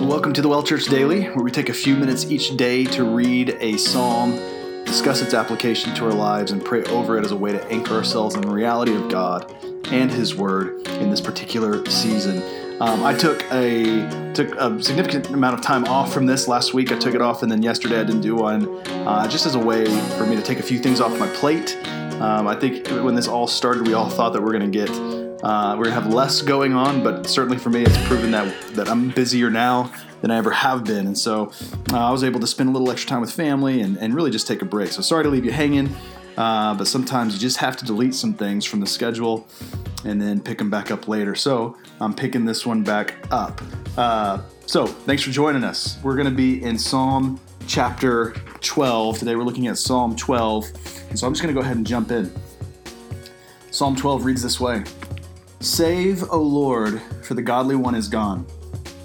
Welcome to the Well Church Daily, where we take a few minutes each day to read a psalm, discuss its application to our lives, and pray over it as a way to anchor ourselves in the reality of God and His Word in this particular season. Um, I took a took a significant amount of time off from this last week. I took it off, and then yesterday I didn't do one, uh, just as a way for me to take a few things off my plate. Um, I think when this all started, we all thought that we're going to get uh, we're gonna have less going on, but certainly for me, it's proven that that I'm busier now than I ever have been, and so uh, I was able to spend a little extra time with family and, and really just take a break. So sorry to leave you hanging, uh, but sometimes you just have to delete some things from the schedule and then pick them back up later. So I'm picking this one back up. Uh, so thanks for joining us. We're gonna be in Psalm chapter 12 today. We're looking at Psalm 12, and so I'm just gonna go ahead and jump in. Psalm 12 reads this way. Save, O Lord, for the godly one is gone,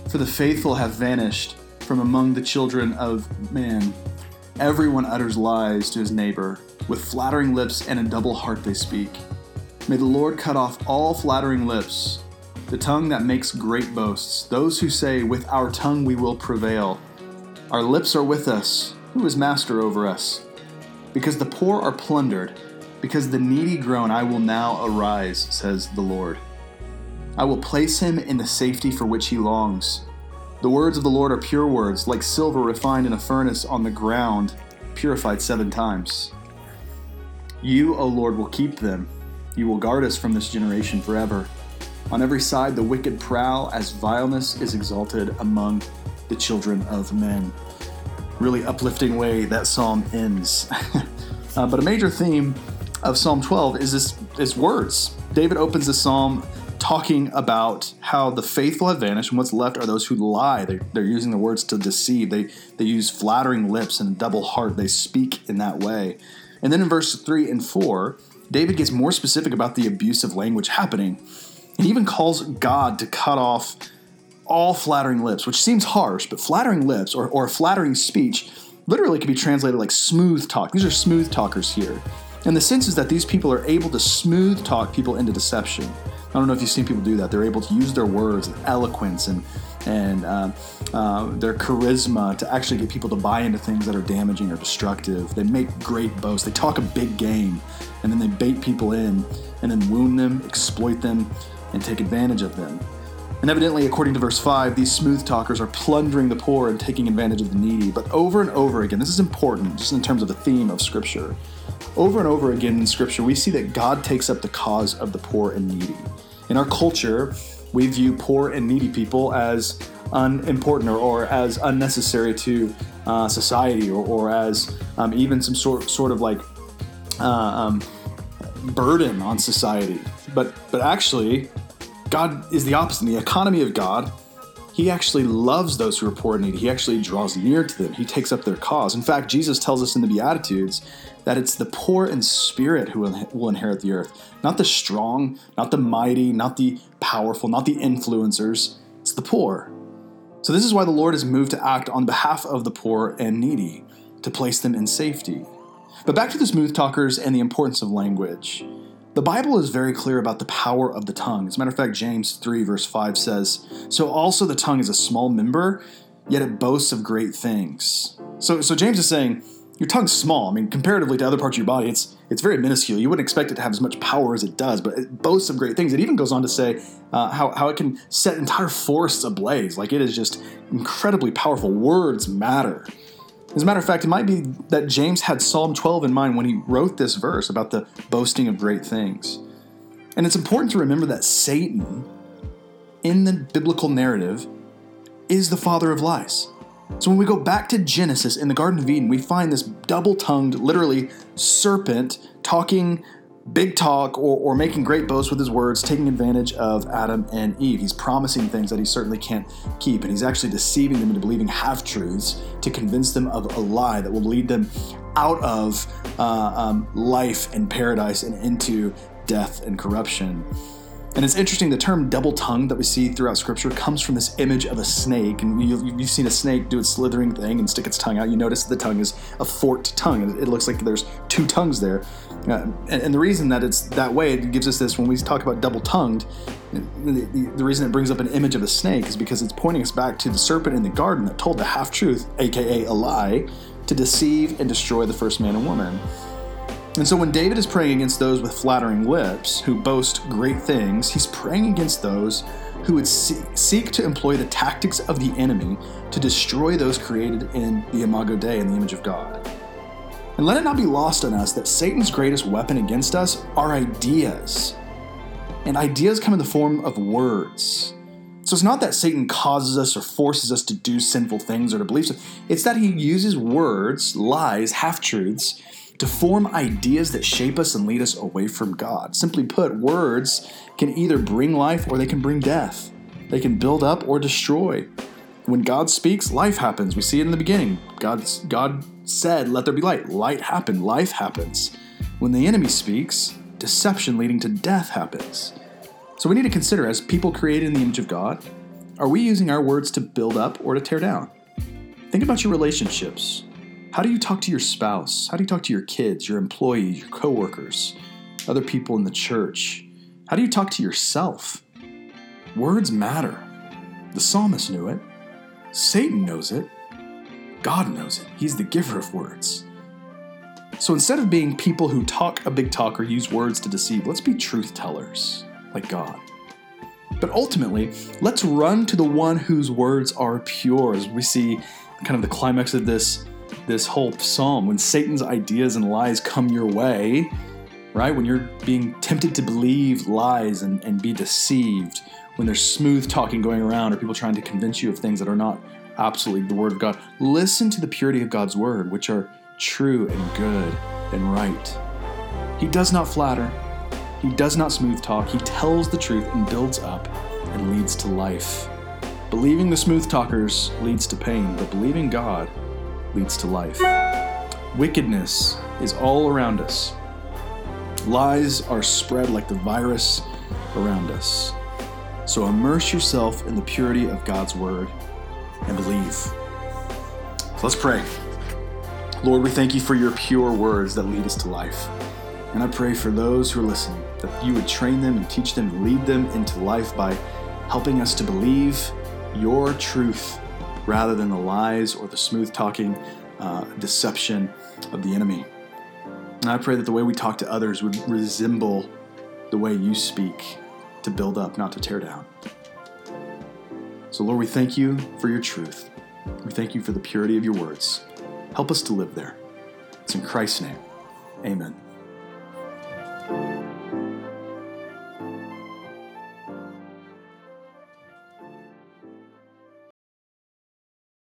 for the faithful have vanished from among the children of man. Everyone utters lies to his neighbor, with flattering lips and a double heart they speak. May the Lord cut off all flattering lips, the tongue that makes great boasts, those who say, With our tongue we will prevail. Our lips are with us. Who is master over us? Because the poor are plundered, because the needy groan, I will now arise, says the Lord. I will place him in the safety for which he longs. The words of the Lord are pure words, like silver refined in a furnace on the ground, purified seven times. You, O Lord, will keep them. You will guard us from this generation forever. On every side, the wicked prowl as vileness is exalted among the children of men. Really uplifting way that psalm ends. uh, but a major theme of Psalm 12 is this is words. David opens the psalm talking about how the faithful have vanished and what's left are those who lie. They, they're using the words to deceive. They, they use flattering lips and a double heart. They speak in that way. And then in verse 3 and 4, David gets more specific about the abusive language happening. And even calls God to cut off all flattering lips, which seems harsh, but flattering lips or, or flattering speech literally can be translated like smooth talk. These are smooth talkers here. And the sense is that these people are able to smooth talk people into deception. I don't know if you've seen people do that. They're able to use their words and eloquence and and uh, uh, their charisma to actually get people to buy into things that are damaging or destructive. They make great boasts. They talk a big game, and then they bait people in, and then wound them, exploit them, and take advantage of them. And evidently, according to verse 5, these smooth talkers are plundering the poor and taking advantage of the needy. But over and over again, this is important just in terms of the theme of Scripture. Over and over again in Scripture, we see that God takes up the cause of the poor and needy. In our culture, we view poor and needy people as unimportant or, or as unnecessary to uh, society or, or as um, even some sort, sort of like uh, um, burden on society. But, but actually, God is the opposite. In the economy of God, He actually loves those who are poor and needy. He actually draws near to them. He takes up their cause. In fact, Jesus tells us in the Beatitudes that it's the poor in spirit who will inherit the earth. Not the strong, not the mighty, not the powerful, not the influencers. It's the poor. So, this is why the Lord is moved to act on behalf of the poor and needy, to place them in safety. But back to the smooth talkers and the importance of language. The Bible is very clear about the power of the tongue. As a matter of fact, James 3, verse 5 says, So also the tongue is a small member, yet it boasts of great things. So, so James is saying, your tongue's small. I mean, comparatively to other parts of your body, it's it's very minuscule. You wouldn't expect it to have as much power as it does, but it boasts of great things. It even goes on to say uh, how, how it can set entire forests ablaze. Like it is just incredibly powerful. Words matter. As a matter of fact, it might be that James had Psalm 12 in mind when he wrote this verse about the boasting of great things. And it's important to remember that Satan, in the biblical narrative, is the father of lies. So when we go back to Genesis in the Garden of Eden, we find this double tongued, literally serpent talking big talk or, or making great boasts with his words, taking advantage of Adam and Eve. He's promising things that he certainly can't keep, and he's actually deceiving them into believing half truths to convince them of a lie that will lead them out of uh, um, life and paradise and into death and corruption. And it's interesting, the term double tongued that we see throughout Scripture comes from this image of a snake. And you, have seen a snake do its slithering thing and stick its tongue out. You notice the tongue is a forked tongue. It looks like there's two tongues there. Uh, and, and, the reason that it's that way, it gives us this when we talk about double tongued, the, the, the reason it brings up an image of a snake is because it's pointing us back to the serpent in the garden that told the half truth, aka a lie, to deceive and destroy the first man and woman. And so when David is praying against those with flattering lips who boast great things, he's praying against those who would seek to employ the tactics of the enemy to destroy those created in the Imago Dei in the image of God. And let it not be lost on us that Satan's greatest weapon against us are ideas. And ideas come in the form of words. So it's not that Satan causes us or forces us to do sinful things or to believe something. It's that he uses words, lies, half truths, to form ideas that shape us and lead us away from God. Simply put, words can either bring life or they can bring death. They can build up or destroy. When God speaks, life happens. We see it in the beginning. God's, God said, Let there be light. Light happened. Life happens. When the enemy speaks, deception leading to death happens. So we need to consider as people created in the image of God, are we using our words to build up or to tear down? Think about your relationships. How do you talk to your spouse? How do you talk to your kids, your employees, your coworkers, other people in the church? How do you talk to yourself? Words matter. The psalmist knew it. Satan knows it. God knows it. He's the giver of words. So instead of being people who talk a big talk or use words to deceive, let's be truth tellers like God. But ultimately, let's run to the one whose words are pure, as we see kind of the climax of this this whole psalm. When Satan's ideas and lies come your way, right? When you're being tempted to believe lies and, and be deceived, when there's smooth talking going around or people trying to convince you of things that are not absolutely the Word of God, listen to the purity of God's Word, which are true and good and right. He does not flatter, He does not smooth talk. He tells the truth and builds up and leads to life. Believing the smooth talkers leads to pain, but believing God leads to life. Wickedness is all around us. Lies are spread like the virus around us. So immerse yourself in the purity of God's word and believe. So let's pray. Lord, we thank you for your pure words that lead us to life. And I pray for those who are listening that you would train them and teach them lead them into life by helping us to believe your truth rather than the lies or the smooth talking uh, deception of the enemy. And I pray that the way we talk to others would resemble the way you speak to build up, not to tear down. So, Lord, we thank you for your truth. We thank you for the purity of your words. Help us to live there. It's in Christ's name. Amen.